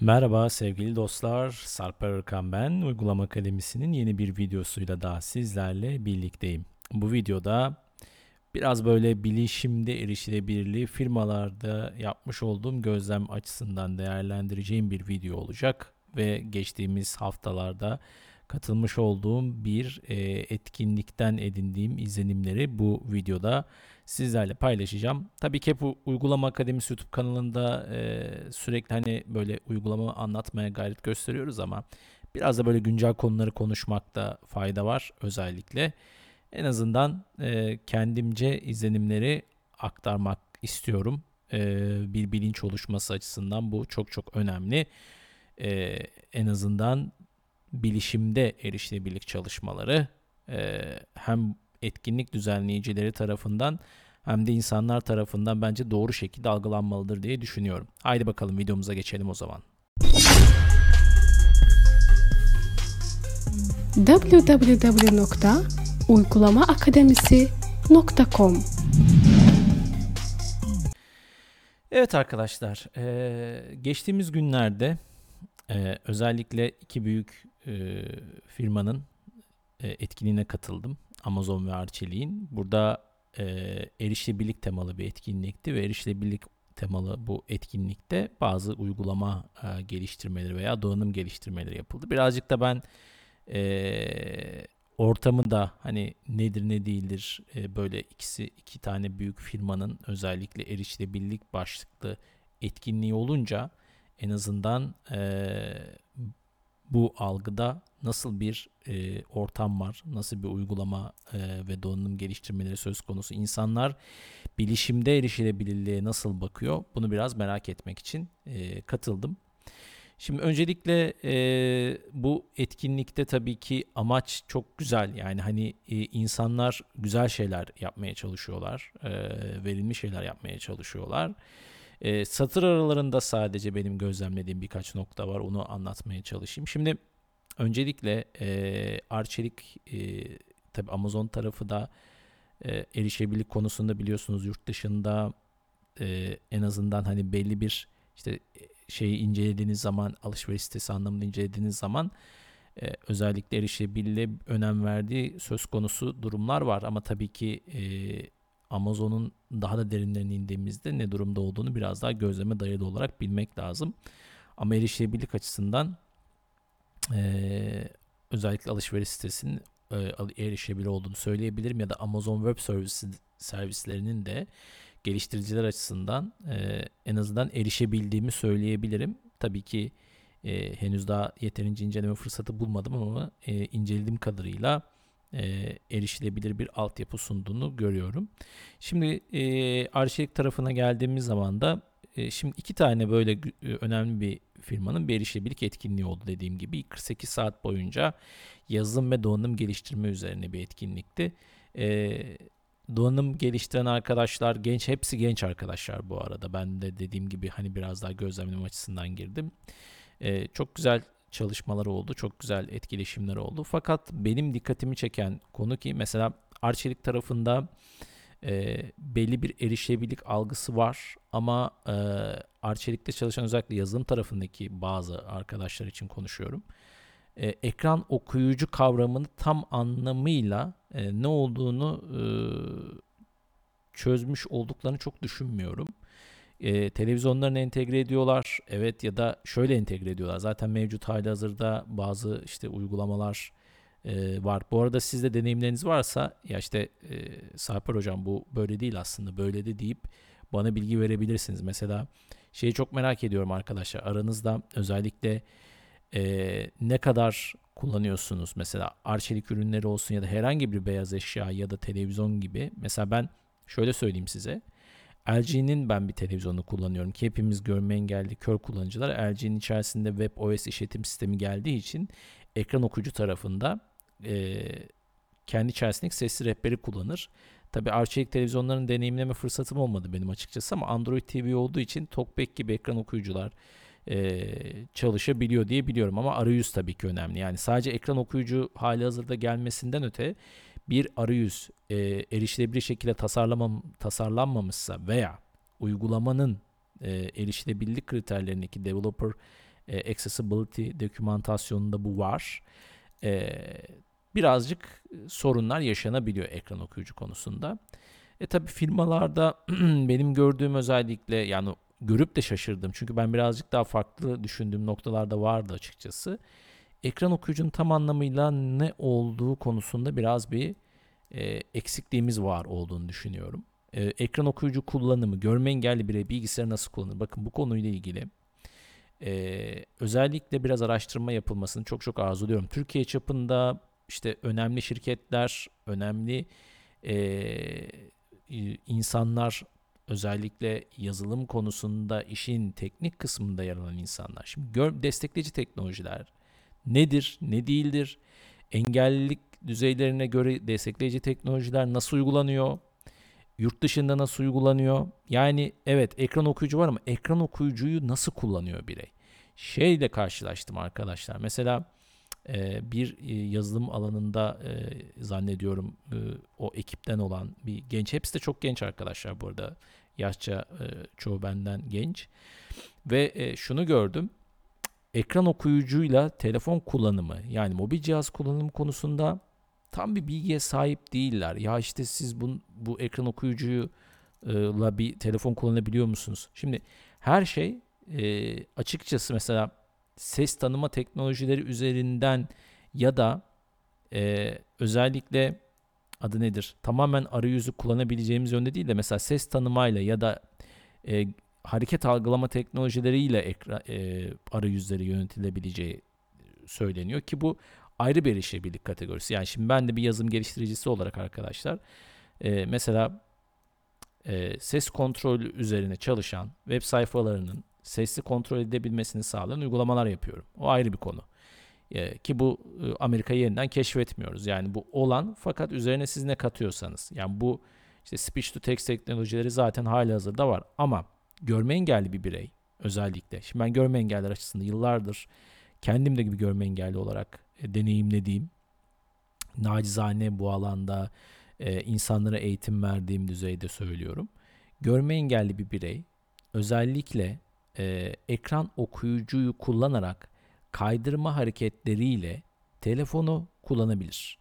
Merhaba sevgili dostlar, Sarper Erkan ben. Uygulama Akademisi'nin yeni bir videosuyla daha sizlerle birlikteyim. Bu videoda biraz böyle bilişimde erişilebilirliği firmalarda yapmış olduğum gözlem açısından değerlendireceğim bir video olacak. Ve geçtiğimiz haftalarda katılmış olduğum bir e, etkinlikten edindiğim izlenimleri bu videoda sizlerle paylaşacağım. Tabii ki hep Uygulama Akademisi YouTube kanalında e, sürekli hani böyle uygulama anlatmaya gayret gösteriyoruz ama biraz da böyle güncel konuları konuşmakta fayda var özellikle. En azından e, kendimce izlenimleri aktarmak istiyorum. E, bir bilinç oluşması açısından bu çok çok önemli. E, en azından bilişimde erişilebilirlik çalışmaları e, hem etkinlik düzenleyicileri tarafından hem de insanlar tarafından bence doğru şekilde algılanmalıdır diye düşünüyorum. Haydi bakalım videomuza geçelim o zaman. www.uygulamaakademisi.com Evet arkadaşlar, e, geçtiğimiz günlerde e, özellikle iki büyük e, firmanın e, etkinliğine katıldım. Amazon ve Arçelik'in. Burada e, erişilebilirlik temalı bir etkinlikti ve erişilebilirlik temalı bu etkinlikte bazı uygulama e, geliştirmeleri veya donanım geliştirmeleri yapıldı. Birazcık da ben e, ortamı da hani nedir ne değildir e, böyle ikisi iki tane büyük firmanın özellikle erişilebilirlik başlıklı etkinliği olunca en azından e, bu algıda nasıl bir e, ortam var, nasıl bir uygulama e, ve donanım geliştirmeleri söz konusu. İnsanlar bilişimde erişilebilirliğe nasıl bakıyor bunu biraz merak etmek için e, katıldım. Şimdi öncelikle e, bu etkinlikte tabii ki amaç çok güzel. Yani hani e, insanlar güzel şeyler yapmaya çalışıyorlar, e, verimli şeyler yapmaya çalışıyorlar. Satır aralarında sadece benim gözlemlediğim birkaç nokta var. Onu anlatmaya çalışayım. Şimdi öncelikle e, Arçelik e, tabi Amazon tarafı da e, erişebilirlik konusunda biliyorsunuz yurt dışında e, en azından hani belli bir işte şeyi incelediğiniz zaman alışveriş sitesi anlamında incelediğiniz zaman e, özellikle erişebilirliğe önem verdiği söz konusu durumlar var ama tabii ki e, Amazon'un daha da derinlerine indiğimizde ne durumda olduğunu biraz daha gözleme dayalı olarak bilmek lazım. Ama erişilebilirlik açısından e, özellikle alışveriş sitesinin e, erişebilir olduğunu söyleyebilirim ya da Amazon Web Services servislerinin de geliştiriciler açısından e, en azından erişebildiğimi söyleyebilirim. Tabii ki e, henüz daha yeterince inceleme fırsatı bulmadım ama e, incelediğim kadarıyla e, erişilebilir bir altyapı sunduğunu görüyorum. Şimdi e, arşivlik tarafına geldiğimiz zaman da e, şimdi iki tane böyle e, önemli bir firmanın bir erişilebilirlik etkinliği oldu dediğim gibi 48 saat boyunca yazılım ve donanım geliştirme üzerine bir etkinlikti. E, donanım geliştiren arkadaşlar genç hepsi genç arkadaşlar bu arada ben de dediğim gibi hani biraz daha gözlemleme açısından girdim. E, çok güzel çalışmaları oldu. Çok güzel etkileşimler oldu. Fakat benim dikkatimi çeken konu ki mesela Arçelik tarafında e, belli bir erişebilirlik algısı var ama e, Arçelik'te çalışan özellikle yazılım tarafındaki bazı arkadaşlar için konuşuyorum. E, ekran okuyucu kavramını tam anlamıyla e, ne olduğunu e, çözmüş olduklarını çok düşünmüyorum e, televizyonlarını entegre ediyorlar. Evet ya da şöyle entegre ediyorlar. Zaten mevcut hali hazırda bazı işte uygulamalar e, var. Bu arada sizde deneyimleriniz varsa ya işte e, Sarper hocam bu böyle değil aslında böyle de deyip bana bilgi verebilirsiniz. Mesela şeyi çok merak ediyorum arkadaşlar. Aranızda özellikle e, ne kadar kullanıyorsunuz? Mesela arçelik ürünleri olsun ya da herhangi bir beyaz eşya ya da televizyon gibi. Mesela ben şöyle söyleyeyim size. LG'nin ben bir televizyonu kullanıyorum ki hepimiz görme engelli kör kullanıcılar LG'nin içerisinde web OS işletim sistemi geldiği için ekran okuyucu tarafında e, kendi içerisindeki sesli rehberi kullanır. Tabi Arçelik televizyonların deneyimleme fırsatım olmadı benim açıkçası ama Android TV olduğu için TalkBack gibi ekran okuyucular e, çalışabiliyor diye biliyorum ama arayüz tabii ki önemli. Yani sadece ekran okuyucu hali hazırda gelmesinden öte bir arayüz e, erişilebilir şekilde tasarlamam, tasarlanmamışsa veya uygulamanın e, erişilebilirlik kriterlerindeki developer E, accessibility dokümantasyonunda bu var. E, birazcık sorunlar yaşanabiliyor ekran okuyucu konusunda. E tabi firmalarda benim gördüğüm özellikle yani görüp de şaşırdım. Çünkü ben birazcık daha farklı düşündüğüm noktalarda vardı açıkçası. Ekran okuyucunun tam anlamıyla ne olduğu konusunda biraz bir e, eksikliğimiz var olduğunu düşünüyorum. E, ekran okuyucu kullanımı, görme engelli birey bilgisayarı nasıl kullanır? Bakın bu konuyla ilgili e, özellikle biraz araştırma yapılmasını çok çok arzuluyorum. Türkiye çapında işte önemli şirketler, önemli e, insanlar özellikle yazılım konusunda işin teknik kısmında yer alan insanlar. Şimdi gör, destekleyici teknolojiler nedir, ne değildir? Engellilik düzeylerine göre destekleyici teknolojiler nasıl uygulanıyor? Yurt dışında nasıl uygulanıyor? Yani evet ekran okuyucu var ama ekran okuyucuyu nasıl kullanıyor birey? Şeyle karşılaştım arkadaşlar. Mesela e, bir e, yazılım alanında e, zannediyorum o ekipten olan bir genç. Hepsi de çok genç arkadaşlar bu arada. Yaşça çoğu benden genç. Ve şunu gördüm. Ekran okuyucuyla telefon kullanımı yani mobil cihaz kullanımı konusunda tam bir bilgiye sahip değiller. Ya işte siz bu, bu ekran okuyucuyla bir telefon kullanabiliyor musunuz? Şimdi her şey e, açıkçası mesela ses tanıma teknolojileri üzerinden ya da e, özellikle adı nedir? Tamamen arayüzü kullanabileceğimiz yönde değil de mesela ses tanımayla ya da e, hareket algılama teknolojileriyle ekra, e, arayüzleri yönetilebileceği söyleniyor ki bu ayrı bir erişebilirlik kategorisi. Yani şimdi ben de bir yazılım geliştiricisi olarak arkadaşlar e, mesela e, ses kontrolü üzerine çalışan web sayfalarının sesli kontrol edebilmesini sağlayan uygulamalar yapıyorum. O ayrı bir konu. E, ki bu e, Amerika'yı yeniden keşfetmiyoruz. Yani bu olan fakat üzerine siz ne katıyorsanız. Yani bu işte speech to text teknolojileri zaten hali hazırda var. Ama görme engelli bir birey özellikle. Şimdi ben görme engelliler açısından yıllardır kendim de gibi görme engelli olarak e, deneyimlediğim nacizane bu alanda e, insanlara eğitim verdiğim düzeyde söylüyorum. Görme engelli bir birey özellikle e, ekran okuyucuyu kullanarak kaydırma hareketleriyle telefonu kullanabilir.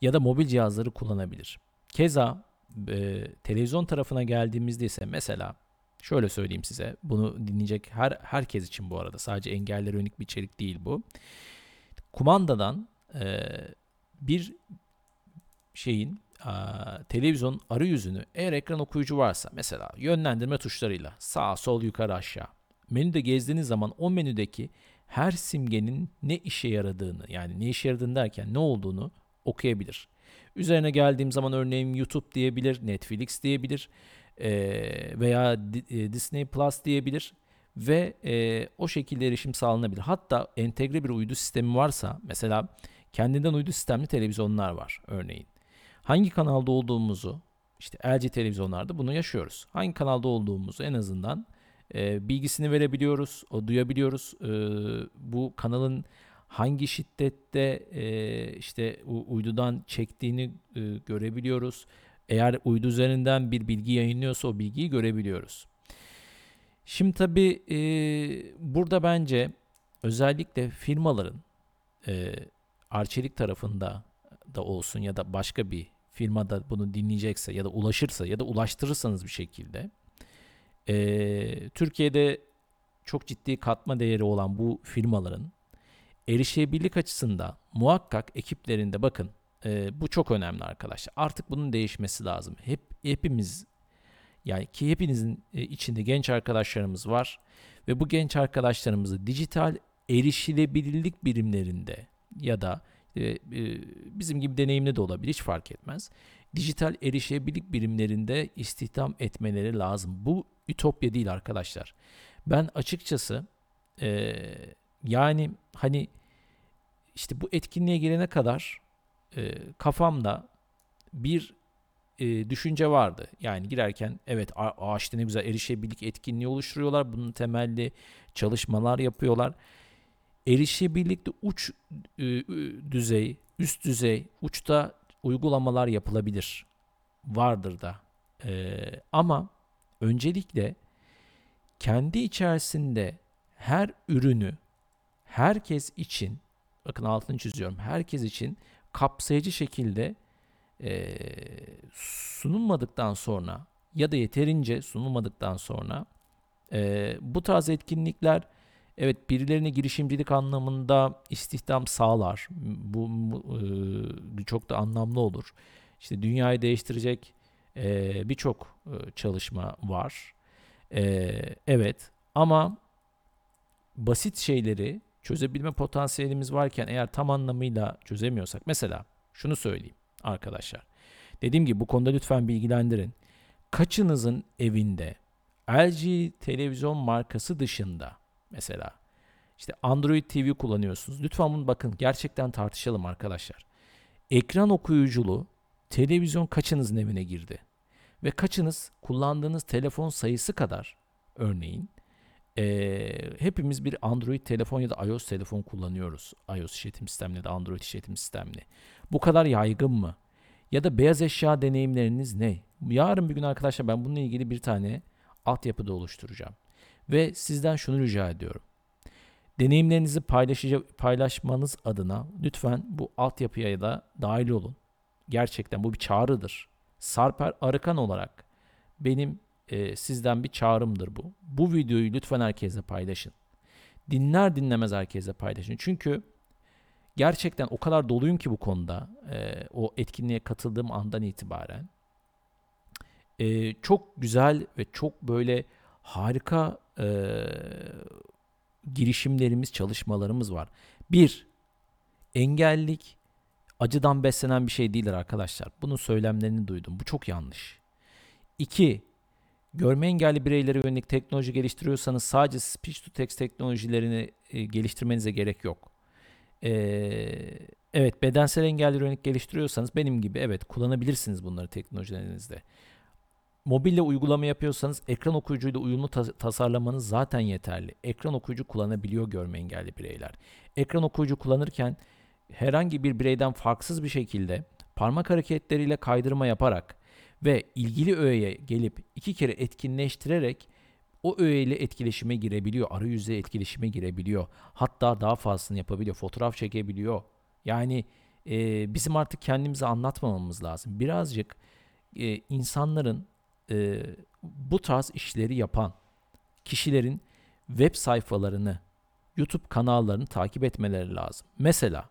Ya da mobil cihazları kullanabilir. Keza e, televizyon tarafına geldiğimizde ise mesela şöyle söyleyeyim size bunu dinleyecek her herkes için bu arada sadece engellere yönelik bir içerik değil bu. Kumandadan e, bir şeyin televizyon arayüzünü eğer ekran okuyucu varsa mesela yönlendirme tuşlarıyla sağ sol yukarı aşağı menüde gezdiğiniz zaman o menüdeki her simgenin ne işe yaradığını yani ne işe yaradığını derken ne olduğunu okuyabilir. Üzerine geldiğim zaman örneğin YouTube diyebilir, Netflix diyebilir e, veya e, Disney Plus diyebilir ve e, o şekilde erişim sağlanabilir. Hatta entegre bir uydu sistemi varsa mesela kendinden uydu sistemli televizyonlar var örneğin. Hangi kanalda olduğumuzu işte LG televizyonlarda bunu yaşıyoruz. Hangi kanalda olduğumuzu en azından e, bilgisini verebiliyoruz, o duyabiliyoruz. E, bu kanalın hangi şiddette e, işte uydudan çektiğini e, görebiliyoruz. Eğer uydu üzerinden bir bilgi yayınlıyorsa o bilgiyi görebiliyoruz. Şimdi tabii e, burada bence özellikle firmaların e, arçelik tarafında da olsun ya da başka bir firmada bunu dinleyecekse ya da ulaşırsa ya da ulaştırırsanız bir şekilde e, Türkiye'de çok ciddi katma değeri olan bu firmaların erişebilirlik açısından muhakkak ekiplerinde bakın e, bu çok önemli arkadaşlar. Artık bunun değişmesi lazım. Hep hepimiz yani ki hepinizin e, içinde genç arkadaşlarımız var ve bu genç arkadaşlarımızı dijital erişilebilirlik birimlerinde ya da e, e, bizim gibi deneyimli de olabilir hiç fark etmez. Dijital erişebilirlik birimlerinde istihdam etmeleri lazım. Bu ütopya değil arkadaşlar. Ben açıkçası e, yani hani işte bu etkinliğe gelene kadar e, kafamda bir e, düşünce vardı. Yani girerken evet ağaçta ne güzel erişebilirlik etkinliği oluşturuyorlar. Bunun temelli çalışmalar yapıyorlar. Erişebilirlikte uç e, düzey, üst düzey, uçta uygulamalar yapılabilir. Vardır da. E, ama öncelikle kendi içerisinde her ürünü herkes için bakın altını çiziyorum herkes için kapsayıcı şekilde e, sunulmadıktan sonra ya da yeterince sunulmadıktan sonra e, bu tarz etkinlikler evet birilerine girişimcilik anlamında istihdam sağlar. Bu, e, çok da anlamlı olur. İşte dünyayı değiştirecek e, birçok e, çalışma var. E, evet ama basit şeyleri çözebilme potansiyelimiz varken eğer tam anlamıyla çözemiyorsak mesela şunu söyleyeyim arkadaşlar. Dediğim gibi bu konuda lütfen bilgilendirin. Kaçınızın evinde LG televizyon markası dışında mesela işte Android TV kullanıyorsunuz. Lütfen bunu bakın gerçekten tartışalım arkadaşlar. Ekran okuyuculu televizyon kaçınızın evine girdi? Ve kaçınız kullandığınız telefon sayısı kadar örneğin e, hepimiz bir Android telefon ya da iOS telefon kullanıyoruz. iOS işletim sistemli ya da Android işletim sistemli. Bu kadar yaygın mı? Ya da beyaz eşya deneyimleriniz ne? Yarın bir gün arkadaşlar ben bununla ilgili bir tane altyapıda oluşturacağım. Ve sizden şunu rica ediyorum. Deneyimlerinizi paylaşmanız adına lütfen bu altyapıya da dahil olun. Gerçekten bu bir çağrıdır. Sarper Arıkan olarak benim e, sizden bir çağrımdır bu. Bu videoyu lütfen herkese paylaşın. Dinler dinlemez herkese paylaşın. Çünkü gerçekten o kadar doluyum ki bu konuda e, o etkinliğe katıldığım andan itibaren e, çok güzel ve çok böyle harika e, girişimlerimiz, çalışmalarımız var. Bir, engellik acıdan beslenen bir şey değildir arkadaşlar. Bunun söylemlerini duydum. Bu çok yanlış. İki, görme engelli bireylere yönelik teknoloji geliştiriyorsanız sadece speech to text teknolojilerini e, geliştirmenize gerek yok. Ee, evet bedensel engelli yönelik geliştiriyorsanız benim gibi evet kullanabilirsiniz bunları teknolojilerinizde. Mobille uygulama yapıyorsanız ekran okuyucuyla uyumlu ta- tasarlamanız zaten yeterli. Ekran okuyucu kullanabiliyor görme engelli bireyler. Ekran okuyucu kullanırken herhangi bir bireyden farksız bir şekilde parmak hareketleriyle kaydırma yaparak ve ilgili öğeye gelip iki kere etkinleştirerek o öğe ile etkileşime girebiliyor. Arayüzle etkileşime girebiliyor. Hatta daha fazlasını yapabiliyor. Fotoğraf çekebiliyor. Yani e, bizim artık kendimize anlatmamamız lazım. Birazcık e, insanların e, bu tarz işleri yapan kişilerin web sayfalarını, YouTube kanallarını takip etmeleri lazım. Mesela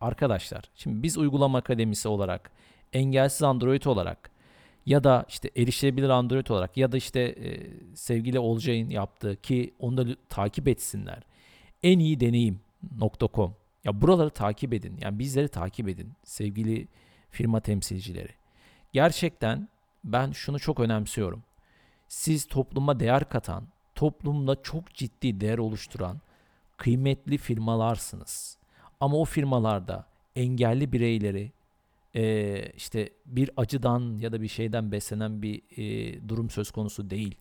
arkadaşlar şimdi biz uygulama akademisi olarak engelsiz Android olarak ya da işte erişilebilir Android olarak ya da işte e, sevgili Olcay'ın yaptığı ki onu da takip etsinler. En iyi deneyim.com ya buraları takip edin. Yani bizleri takip edin sevgili firma temsilcileri. Gerçekten ben şunu çok önemsiyorum. Siz topluma değer katan, toplumda çok ciddi değer oluşturan kıymetli firmalarsınız. Ama o firmalarda engelli bireyleri e, işte bir acıdan ya da bir şeyden beslenen bir e, durum söz konusu değil.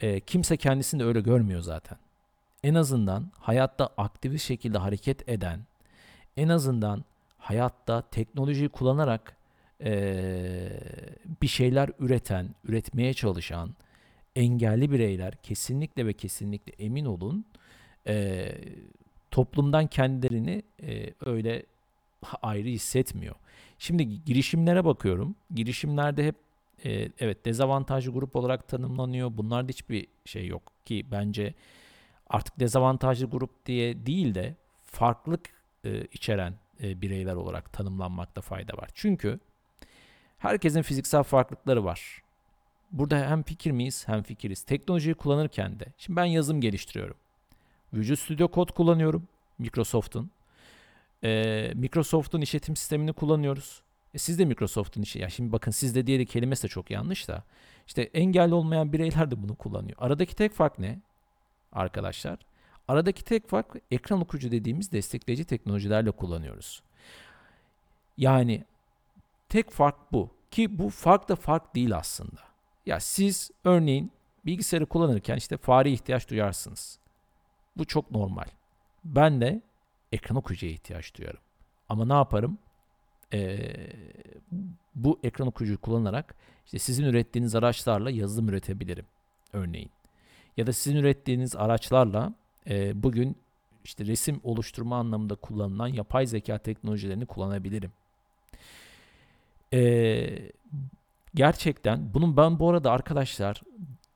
E, kimse kendisini de öyle görmüyor zaten. En azından hayatta aktif şekilde hareket eden, en azından hayatta teknolojiyi kullanarak e, bir şeyler üreten, üretmeye çalışan engelli bireyler kesinlikle ve kesinlikle emin olun e, toplumdan kendilerini e, öyle ayrı hissetmiyor. Şimdi girişimlere bakıyorum. Girişimlerde hep e, evet dezavantajlı grup olarak tanımlanıyor. Bunlarda hiçbir şey yok ki bence artık dezavantajlı grup diye değil de farklılık e, içeren e, bireyler olarak tanımlanmakta fayda var. Çünkü herkesin fiziksel farklılıkları var. Burada hem fikir miyiz hem fikiriz. Teknolojiyi kullanırken de. Şimdi ben yazım geliştiriyorum. Visual Studio Code kullanıyorum. Microsoft'un. Ee, Microsoft'un işletim sistemini kullanıyoruz. E siz de Microsoft'un işi. Ya şimdi bakın diye de kelimesi de çok yanlış da. İşte engelli olmayan bireyler de bunu kullanıyor. Aradaki tek fark ne? Arkadaşlar. Aradaki tek fark ekran okuyucu dediğimiz destekleyici teknolojilerle kullanıyoruz. Yani tek fark bu. Ki bu fark da fark değil aslında. Ya siz örneğin bilgisayarı kullanırken işte fare ihtiyaç duyarsınız. Bu çok normal. Ben de ekran okuyucuya ihtiyaç duyarım. Ama ne yaparım? Ee, bu ekran okuyucuyu kullanarak işte sizin ürettiğiniz araçlarla yazılım üretebilirim örneğin. ya da sizin ürettiğiniz araçlarla e, bugün işte resim oluşturma anlamında kullanılan yapay zeka teknolojilerini kullanabilirim. E, gerçekten bunun ben bu arada arkadaşlar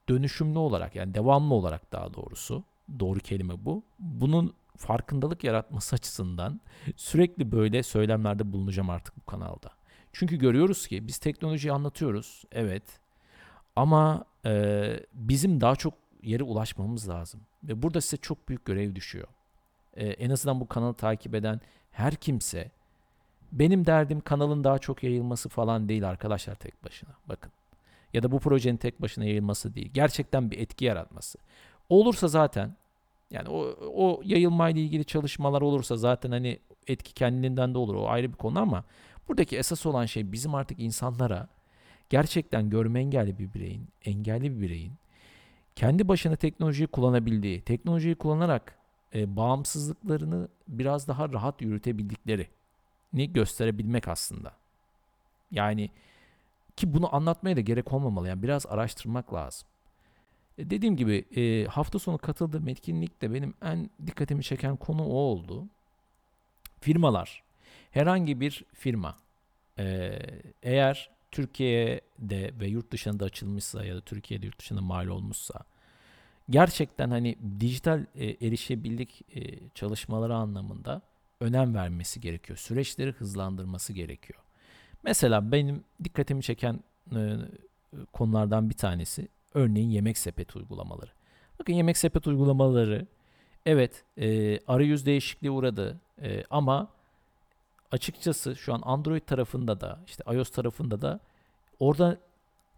dönüşümlü olarak yani devamlı olarak daha doğrusu doğru kelime bu. Bunun farkındalık yaratması açısından sürekli böyle söylemlerde bulunacağım artık bu kanalda. Çünkü görüyoruz ki biz teknolojiyi anlatıyoruz evet ama e, bizim daha çok yere ulaşmamız lazım. Ve burada size çok büyük görev düşüyor. E, en azından bu kanalı takip eden her kimse benim derdim kanalın daha çok yayılması falan değil arkadaşlar tek başına. Bakın. Ya da bu projenin tek başına yayılması değil. Gerçekten bir etki yaratması. Olursa zaten yani o, o yayılmayla ilgili çalışmalar olursa zaten hani etki kendinden de olur. O ayrı bir konu ama buradaki esas olan şey bizim artık insanlara gerçekten görme engelli bir bireyin, engelli bir bireyin kendi başına teknolojiyi kullanabildiği, teknolojiyi kullanarak e, bağımsızlıklarını biraz daha rahat yürütebildikleri ni gösterebilmek aslında. Yani ki bunu anlatmaya da gerek olmamalı. Yani biraz araştırmak lazım. E dediğim gibi e, hafta sonu katıldığım etkinlikte benim en dikkatimi çeken konu o oldu. Firmalar, herhangi bir firma e, eğer Türkiye'de ve yurt dışında açılmışsa ya da Türkiye'de yurt dışında mal olmuşsa gerçekten hani dijital e, erişebilirlik e, çalışmaları anlamında önem vermesi gerekiyor. Süreçleri hızlandırması gerekiyor. Mesela benim dikkatimi çeken e, konulardan bir tanesi örneğin yemek sepet uygulamaları. Bakın yemek sepet uygulamaları evet e, arayüz değişikliğe uğradı e, ama açıkçası şu an Android tarafında da işte iOS tarafında da orada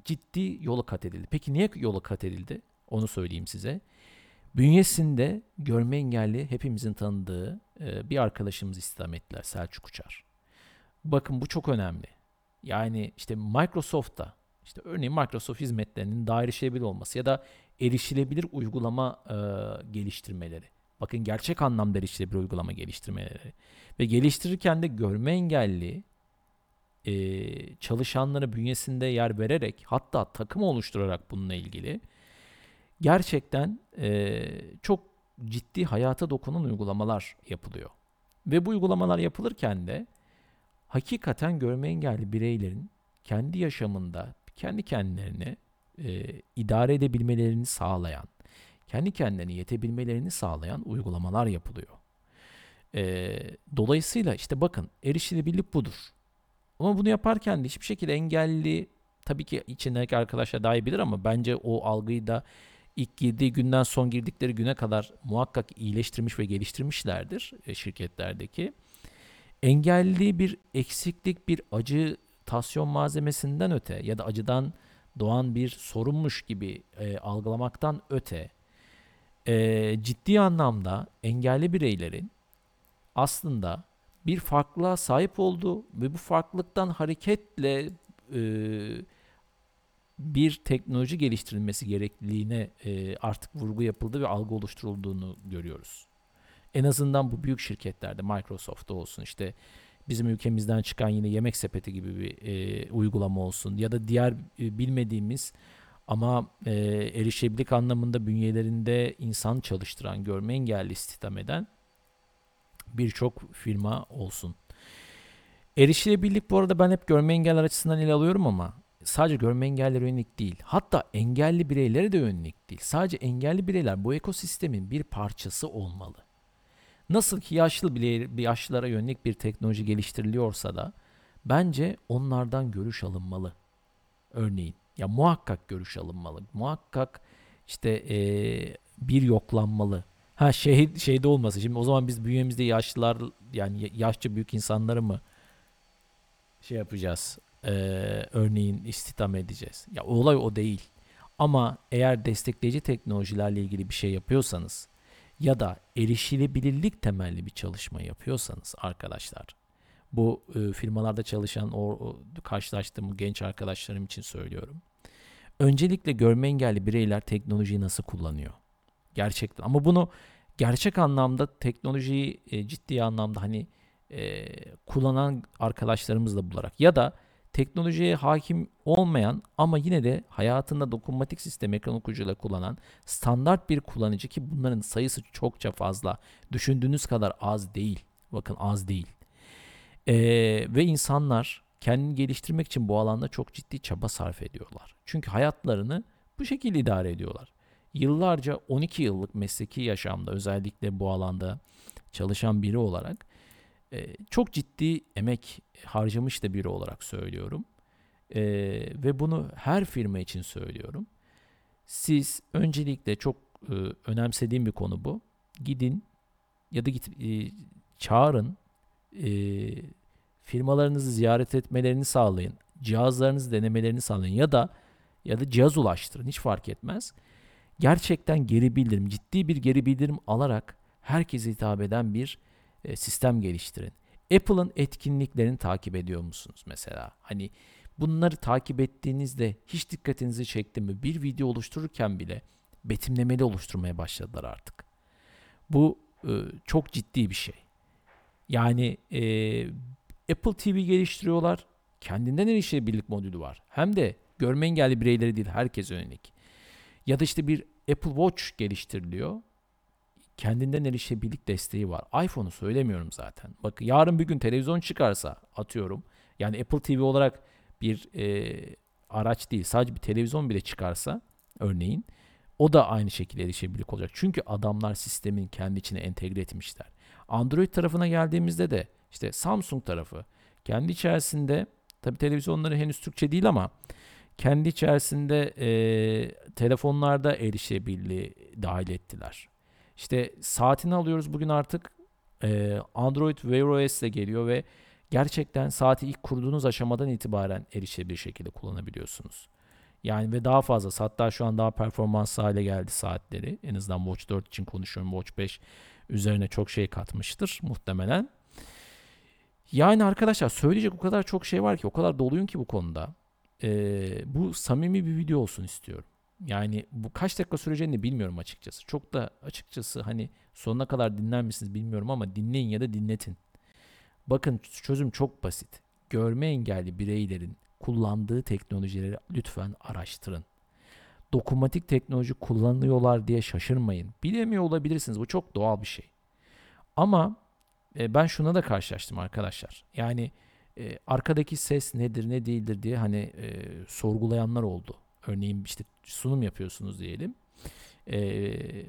ciddi yola kat edildi. Peki niye yola kat edildi? Onu söyleyeyim size. Bünyesinde görme engelli hepimizin tanıdığı e, bir arkadaşımız istihdam ettiler Selçuk Uçar. Bakın bu çok önemli. Yani işte Microsoft'ta işte örneğin Microsoft hizmetlerinin daha erişilebilir olması ya da erişilebilir uygulama e, geliştirmeleri. Bakın gerçek anlamda erişilebilir uygulama geliştirmeleri. Ve geliştirirken de görme engelli e, çalışanlara bünyesinde yer vererek hatta takım oluşturarak bununla ilgili gerçekten e, çok ciddi hayata dokunan uygulamalar yapılıyor. Ve bu uygulamalar yapılırken de hakikaten görme engelli bireylerin kendi yaşamında kendi kendilerini e, idare edebilmelerini sağlayan, kendi kendilerini yetebilmelerini sağlayan uygulamalar yapılıyor. E, dolayısıyla işte bakın erişilebilirlik budur. Ama bunu yaparken de hiçbir şekilde engelli tabii ki içindeki arkadaşlar daha iyi bilir ama bence o algıyı da ilk girdiği günden son girdikleri güne kadar muhakkak iyileştirmiş ve geliştirmişlerdir e, şirketlerdeki. Engelli bir eksiklik, bir acı tasyon malzemesinden öte ya da acıdan doğan bir sorunmuş gibi e, algılamaktan öte e, ciddi anlamda engelli bireylerin aslında bir farklılığa sahip olduğu ve bu farklılıktan hareketle e, bir teknoloji geliştirilmesi gerekliliğine e, artık vurgu yapıldı ve algı oluşturulduğunu görüyoruz. En azından bu büyük şirketlerde Microsoft'ta olsun işte bizim ülkemizden çıkan yine yemek sepeti gibi bir e, uygulama olsun ya da diğer e, bilmediğimiz ama e, erişebilirlik anlamında bünyelerinde insan çalıştıran, görme engelli istihdam eden birçok firma olsun. Erişilebilirlik bu arada ben hep görme engeller açısından ele alıyorum ama sadece görme engellere yönelik değil. Hatta engelli bireylere de yönelik değil. Sadece engelli bireyler bu ekosistemin bir parçası olmalı. Nasıl ki yaşlı bile yaşlılara yönelik bir teknoloji geliştiriliyorsa da bence onlardan görüş alınmalı. Örneğin ya muhakkak görüş alınmalı. Muhakkak işte ee, bir yoklanmalı. Ha şey şeyde olması. Şimdi o zaman biz bünyemizde yaşlılar yani yaşça büyük insanları mı şey yapacağız? Ee, örneğin istihdam edeceğiz. Ya olay o değil. Ama eğer destekleyici teknolojilerle ilgili bir şey yapıyorsanız ya da erişilebilirlik temelli bir çalışma yapıyorsanız arkadaşlar bu e, firmalarda çalışan o, o karşılaştığım genç arkadaşlarım için söylüyorum. Öncelikle görme engelli bireyler teknolojiyi nasıl kullanıyor? Gerçekten ama bunu gerçek anlamda teknolojiyi e, ciddi anlamda hani e, kullanan arkadaşlarımızla bularak ya da teknolojiye hakim olmayan ama yine de hayatında dokunmatik sistem ekran okuyucuyla kullanan standart bir kullanıcı ki bunların sayısı çokça fazla. Düşündüğünüz kadar az değil. Bakın az değil. Ee, ve insanlar kendini geliştirmek için bu alanda çok ciddi çaba sarf ediyorlar. Çünkü hayatlarını bu şekilde idare ediyorlar. Yıllarca 12 yıllık mesleki yaşamda özellikle bu alanda çalışan biri olarak e, çok ciddi emek harcamış da biri olarak söylüyorum. E, ve bunu her firma için söylüyorum. Siz öncelikle çok e, önemsediğim bir konu bu. Gidin ya da git e, çağırın e, firmalarınızı ziyaret etmelerini sağlayın. Cihazlarınızı denemelerini sağlayın ya da ya da cihaz ulaştırın hiç fark etmez. Gerçekten geri bildirim, ciddi bir geri bildirim alarak herkese hitap eden bir e, sistem geliştirin. Apple'ın etkinliklerini takip ediyor musunuz mesela? Hani bunları takip ettiğinizde hiç dikkatinizi çekti mi? Bir video oluştururken bile betimlemeli oluşturmaya başladılar artık. Bu e, çok ciddi bir şey. Yani e, Apple TV geliştiriyorlar. Kendinden erişebilirlik modülü var. Hem de görme engelli bireyleri değil herkes yönelik. Ya da işte bir Apple Watch geliştiriliyor kendinden erişebilirlik desteği var. iPhone'u söylemiyorum zaten. Bak yarın bir gün televizyon çıkarsa atıyorum. Yani Apple TV olarak bir e, araç değil sadece bir televizyon bile çıkarsa örneğin o da aynı şekilde erişebilirlik olacak. Çünkü adamlar sistemin kendi içine entegre etmişler. Android tarafına geldiğimizde de işte Samsung tarafı kendi içerisinde tabi televizyonları henüz Türkçe değil ama kendi içerisinde e, telefonlarda erişebilirliği dahil ettiler. İşte saatini alıyoruz bugün artık e, Android Wear OS ile geliyor ve gerçekten saati ilk kurduğunuz aşamadan itibaren erişebilir şekilde kullanabiliyorsunuz. Yani ve daha fazla hatta şu an daha performanslı hale geldi saatleri. En azından Watch 4 için konuşuyorum. Watch 5 üzerine çok şey katmıştır muhtemelen. Yani arkadaşlar söyleyecek o kadar çok şey var ki o kadar doluyum ki bu konuda. Ee, bu samimi bir video olsun istiyorum. Yani bu kaç dakika süreceğini de bilmiyorum açıkçası. Çok da açıkçası hani sonuna kadar dinler misiniz bilmiyorum ama dinleyin ya da dinletin. Bakın çözüm çok basit. Görme engelli bireylerin kullandığı teknolojileri lütfen araştırın. Dokunmatik teknoloji kullanıyorlar diye şaşırmayın. Bilemiyor olabilirsiniz. Bu çok doğal bir şey. Ama e, ben şuna da karşılaştım arkadaşlar. Yani e, arkadaki ses nedir ne değildir diye hani e, sorgulayanlar oldu. Örneğin işte sunum yapıyorsunuz diyelim. Ee,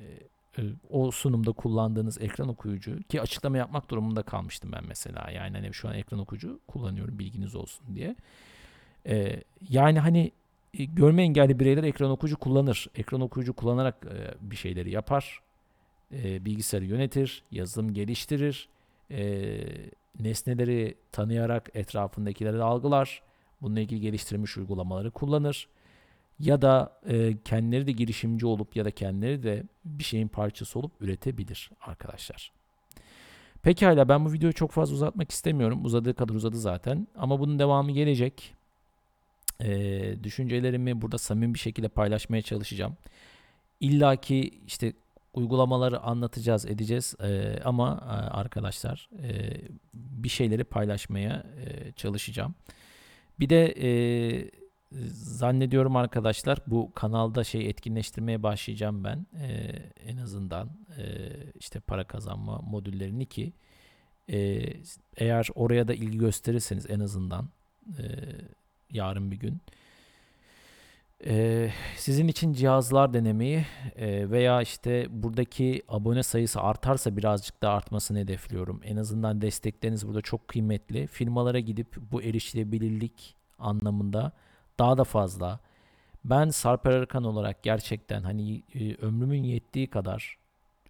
o sunumda kullandığınız ekran okuyucu ki açıklama yapmak durumunda kalmıştım ben mesela. Yani hani şu an ekran okuyucu kullanıyorum bilginiz olsun diye. Ee, yani hani e, görme engelli bireyler ekran okuyucu kullanır. Ekran okuyucu kullanarak e, bir şeyleri yapar. E, bilgisayarı yönetir, yazılım geliştirir. E, nesneleri tanıyarak etrafındakileri algılar. Bununla ilgili geliştirilmiş uygulamaları kullanır ya da e, kendileri de girişimci olup ya da kendileri de bir şeyin parçası olup üretebilir arkadaşlar. Pekala ben bu videoyu çok fazla uzatmak istemiyorum. Uzadığı kadar uzadı zaten. Ama bunun devamı gelecek. E, düşüncelerimi burada samimi bir şekilde paylaşmaya çalışacağım. İlla ki işte uygulamaları anlatacağız, edeceğiz. E, ama e, arkadaşlar e, bir şeyleri paylaşmaya e, çalışacağım. Bir de e, zannediyorum arkadaşlar bu kanalda şey etkinleştirmeye başlayacağım ben ee, en azından e, işte para kazanma modüllerini ki e, eğer oraya da ilgi gösterirseniz en azından e, yarın bir gün e, sizin için cihazlar denemeyi e, veya işte buradaki abone sayısı artarsa birazcık da artmasını hedefliyorum. En azından destekleriniz burada çok kıymetli. Firmalara gidip bu erişilebilirlik anlamında daha da fazla. Ben Sarper Arkan olarak gerçekten hani e, ömrümün yettiği kadar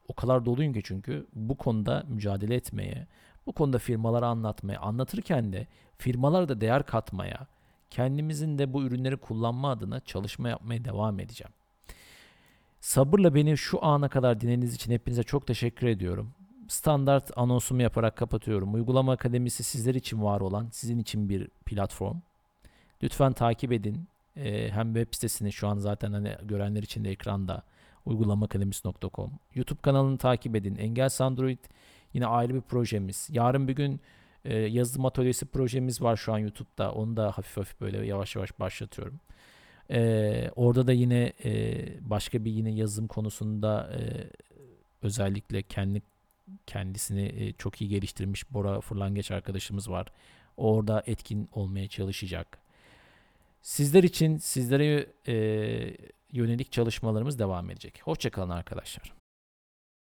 o kadar doluyum ki çünkü bu konuda mücadele etmeye, bu konuda firmalara anlatmaya, anlatırken de firmalara da değer katmaya, kendimizin de bu ürünleri kullanma adına çalışma yapmaya devam edeceğim. Sabırla beni şu ana kadar dinlediğiniz için hepinize çok teşekkür ediyorum. Standart anonsumu yaparak kapatıyorum. Uygulama Akademisi sizler için var olan, sizin için bir platform. Lütfen takip edin. Ee, hem web sitesini şu an zaten hani görenler için de ekranda uygulamaakademisi.com. YouTube kanalını takip edin. Engels Android yine ayrı bir projemiz. Yarın bir gün E, yazılım atölyesi projemiz var şu an YouTube'da. Onu da hafif hafif böyle yavaş yavaş başlatıyorum. E, orada da yine e, başka bir yine yazılım konusunda e, özellikle kendi kendisini e, çok iyi geliştirmiş Bora Fırlangeç arkadaşımız var. Orada etkin olmaya çalışacak. Sizler için sizlere e, yönelik çalışmalarımız devam edecek. Hoşçakalın arkadaşlar.